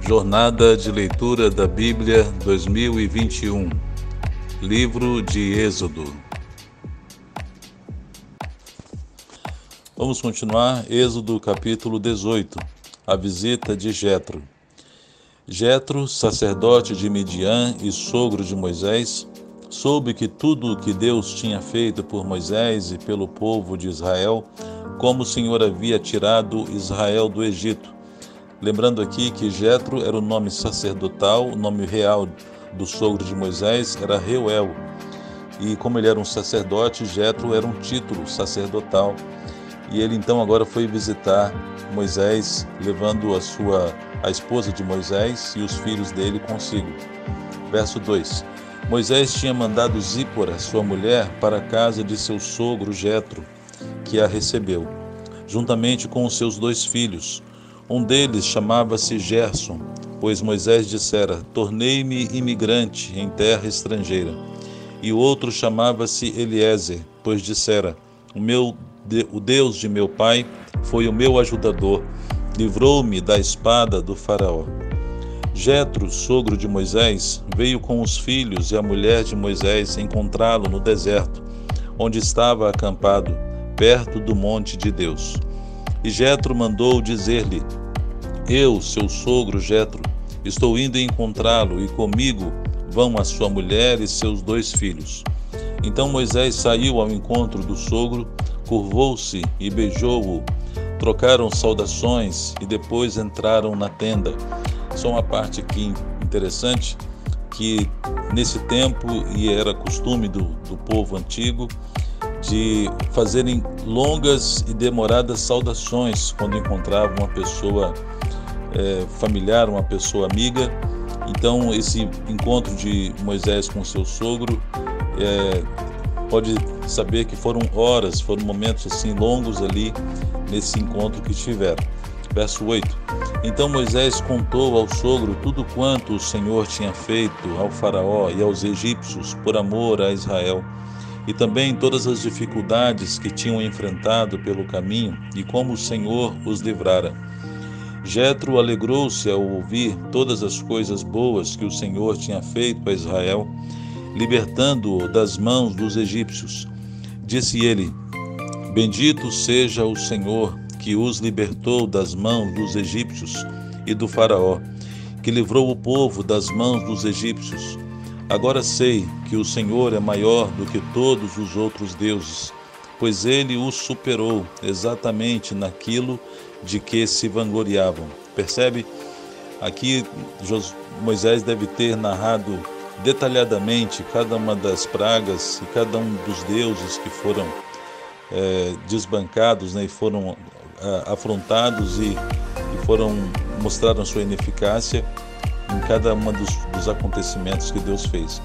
Jornada de Leitura da Bíblia 2021 Livro de Êxodo. Vamos continuar, Êxodo capítulo 18 A visita de Jetro. Jetro, sacerdote de Midian e sogro de Moisés, soube que tudo o que Deus tinha feito por Moisés e pelo povo de Israel, como o Senhor havia tirado Israel do Egito Lembrando aqui que Jetro era o nome sacerdotal, o nome real do sogro de Moisés era Reuel. E como ele era um sacerdote, Jetro era um título sacerdotal. E ele então agora foi visitar Moisés, levando a sua a esposa de Moisés e os filhos dele consigo. Verso 2. Moisés tinha mandado Zípora, sua mulher, para a casa de seu sogro Jetro, que a recebeu, juntamente com os seus dois filhos, um deles chamava-se Gerson, pois Moisés dissera: Tornei-me imigrante em terra estrangeira. E o outro chamava-se Eliezer, pois dissera: O meu o Deus de meu pai foi o meu ajudador, livrou-me da espada do faraó. Jetro, sogro de Moisés, veio com os filhos e a mulher de Moisés encontrá-lo no deserto, onde estava acampado, perto do monte de Deus. E Jetro mandou dizer-lhe: eu, seu sogro Jetro, estou indo encontrá-lo e comigo vão a sua mulher e seus dois filhos. Então Moisés saiu ao encontro do sogro, curvou-se e beijou-o. Trocaram saudações e depois entraram na tenda. Só uma parte aqui interessante que nesse tempo e era costume do, do povo antigo de fazerem longas e demoradas saudações quando encontravam uma pessoa é, familiar, uma pessoa amiga. Então, esse encontro de Moisés com seu sogro é, pode saber que foram horas, foram momentos assim longos ali nesse encontro que tiveram. Verso 8: Então Moisés contou ao sogro tudo quanto o Senhor tinha feito ao Faraó e aos egípcios por amor a Israel, e também todas as dificuldades que tinham enfrentado pelo caminho e como o Senhor os livrara. Jetro alegrou-se ao ouvir todas as coisas boas que o Senhor tinha feito a Israel, libertando-o das mãos dos egípcios. Disse ele: Bendito seja o Senhor que os libertou das mãos dos egípcios e do Faraó, que livrou o povo das mãos dos egípcios. Agora sei que o Senhor é maior do que todos os outros deuses, pois ele os superou exatamente naquilo de que se vangloriavam. Percebe? Aqui Moisés deve ter narrado detalhadamente cada uma das pragas e cada um dos deuses que foram é, desbancados né, e foram é, afrontados e, e, foram mostraram sua ineficácia em cada um dos, dos acontecimentos que Deus fez.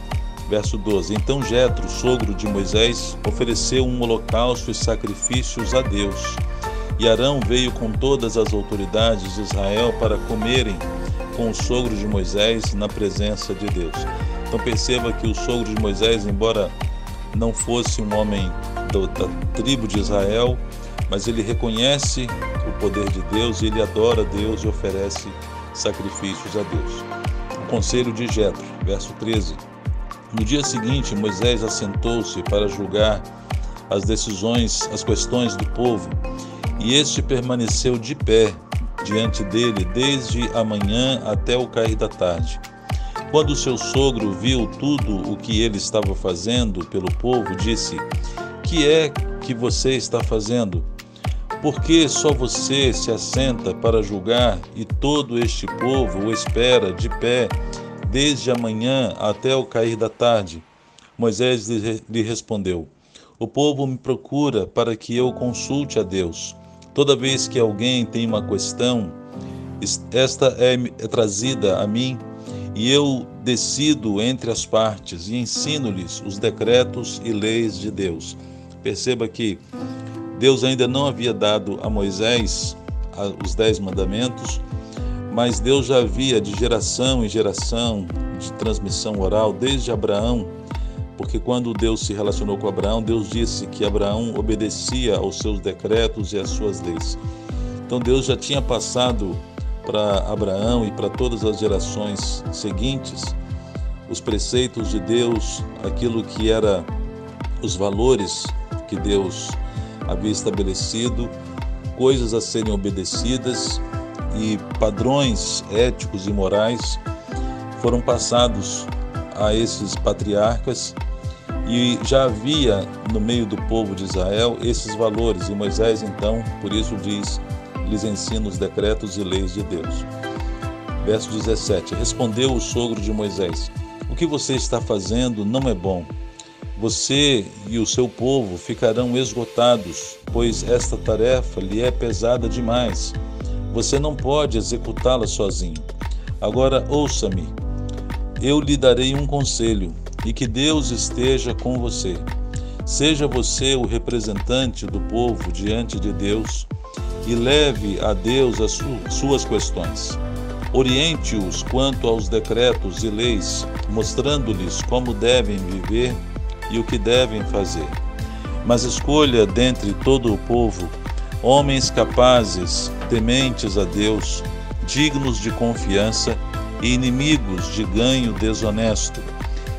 Verso 12: Então Jetro, sogro de Moisés, ofereceu um holocausto e sacrifícios a Deus. E Arão veio com todas as autoridades de Israel para comerem com o sogro de Moisés na presença de Deus. Então perceba que o sogro de Moisés, embora não fosse um homem do, da tribo de Israel, mas ele reconhece o poder de Deus e ele adora Deus e oferece sacrifícios a Deus. O conselho de Jetro, verso 13. No dia seguinte, Moisés assentou-se para julgar as decisões, as questões do povo e este permaneceu de pé diante dele desde a manhã até o cair da tarde. Quando seu sogro viu tudo o que ele estava fazendo pelo povo, disse: Que é que você está fazendo? Por que só você se assenta para julgar e todo este povo o espera de pé desde a manhã até o cair da tarde? Moisés lhe respondeu: O povo me procura para que eu consulte a Deus. Toda vez que alguém tem uma questão, esta é, é trazida a mim e eu decido entre as partes e ensino-lhes os decretos e leis de Deus. Perceba que Deus ainda não havia dado a Moisés os dez mandamentos, mas Deus já havia de geração em geração, de transmissão oral, desde Abraão, porque quando Deus se relacionou com Abraão, Deus disse que Abraão obedecia aos seus decretos e às suas leis. Então Deus já tinha passado para Abraão e para todas as gerações seguintes os preceitos de Deus, aquilo que era os valores que Deus havia estabelecido, coisas a serem obedecidas e padrões éticos e morais foram passados a esses patriarcas e já havia no meio do povo de Israel esses valores, e Moisés então, por isso diz, lhes ensina os decretos e leis de Deus. Verso 17: Respondeu o sogro de Moisés: O que você está fazendo não é bom. Você e o seu povo ficarão esgotados, pois esta tarefa lhe é pesada demais. Você não pode executá-la sozinho. Agora ouça-me. Eu lhe darei um conselho e que Deus esteja com você. Seja você o representante do povo diante de Deus e leve a Deus as suas questões. Oriente-os quanto aos decretos e leis, mostrando-lhes como devem viver e o que devem fazer. Mas escolha dentre todo o povo homens capazes, tementes a Deus, dignos de confiança e inimigos de ganho desonesto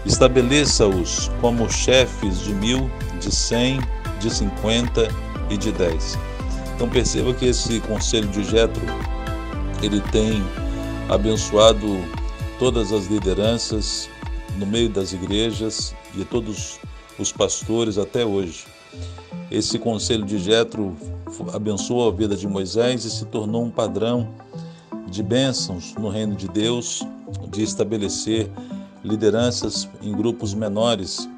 Estabeleça-os como chefes de mil, de cem, de cinquenta e de dez. Então perceba que esse conselho de Jetro ele tem abençoado todas as lideranças no meio das igrejas e todos os pastores até hoje. Esse conselho de Jetro abençoou a vida de Moisés e se tornou um padrão de bênçãos no reino de Deus, de estabelecer lideranças em grupos menores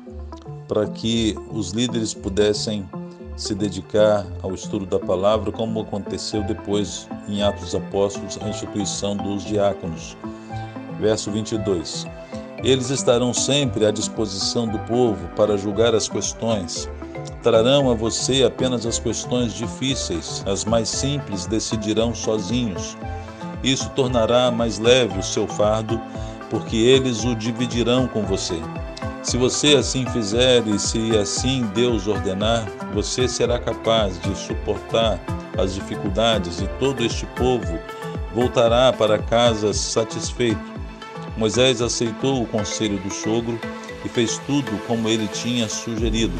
para que os líderes pudessem se dedicar ao estudo da palavra, como aconteceu depois em Atos Apóstolos, a instituição dos diáconos. Verso 22. Eles estarão sempre à disposição do povo para julgar as questões. Trarão a você apenas as questões difíceis, as mais simples decidirão sozinhos. Isso tornará mais leve o seu fardo porque eles o dividirão com você. Se você assim fizer e se assim Deus ordenar, você será capaz de suportar as dificuldades e todo este povo voltará para casa satisfeito. Moisés aceitou o conselho do sogro e fez tudo como ele tinha sugerido.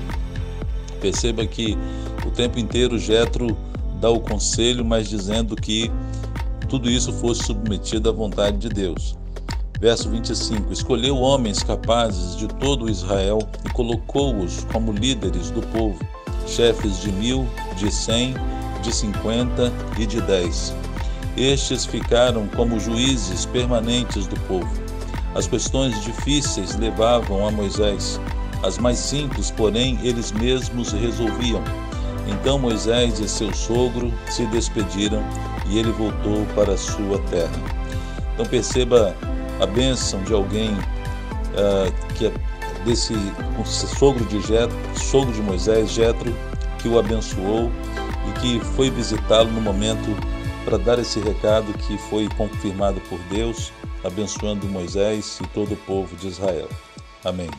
Perceba que o tempo inteiro Jetro dá o conselho, mas dizendo que tudo isso fosse submetido à vontade de Deus. Verso 25: Escolheu homens capazes de todo Israel e colocou-os como líderes do povo, chefes de mil, de cem, de cinquenta e de dez. Estes ficaram como juízes permanentes do povo. As questões difíceis levavam a Moisés, as mais simples, porém, eles mesmos resolviam. Então Moisés e seu sogro se despediram e ele voltou para a sua terra. Então perceba a bênção de alguém uh, que é desse sogro de Jetro, sogro de Moisés, Jetro, que o abençoou e que foi visitá-lo no momento para dar esse recado que foi confirmado por Deus, abençoando Moisés e todo o povo de Israel. Amém.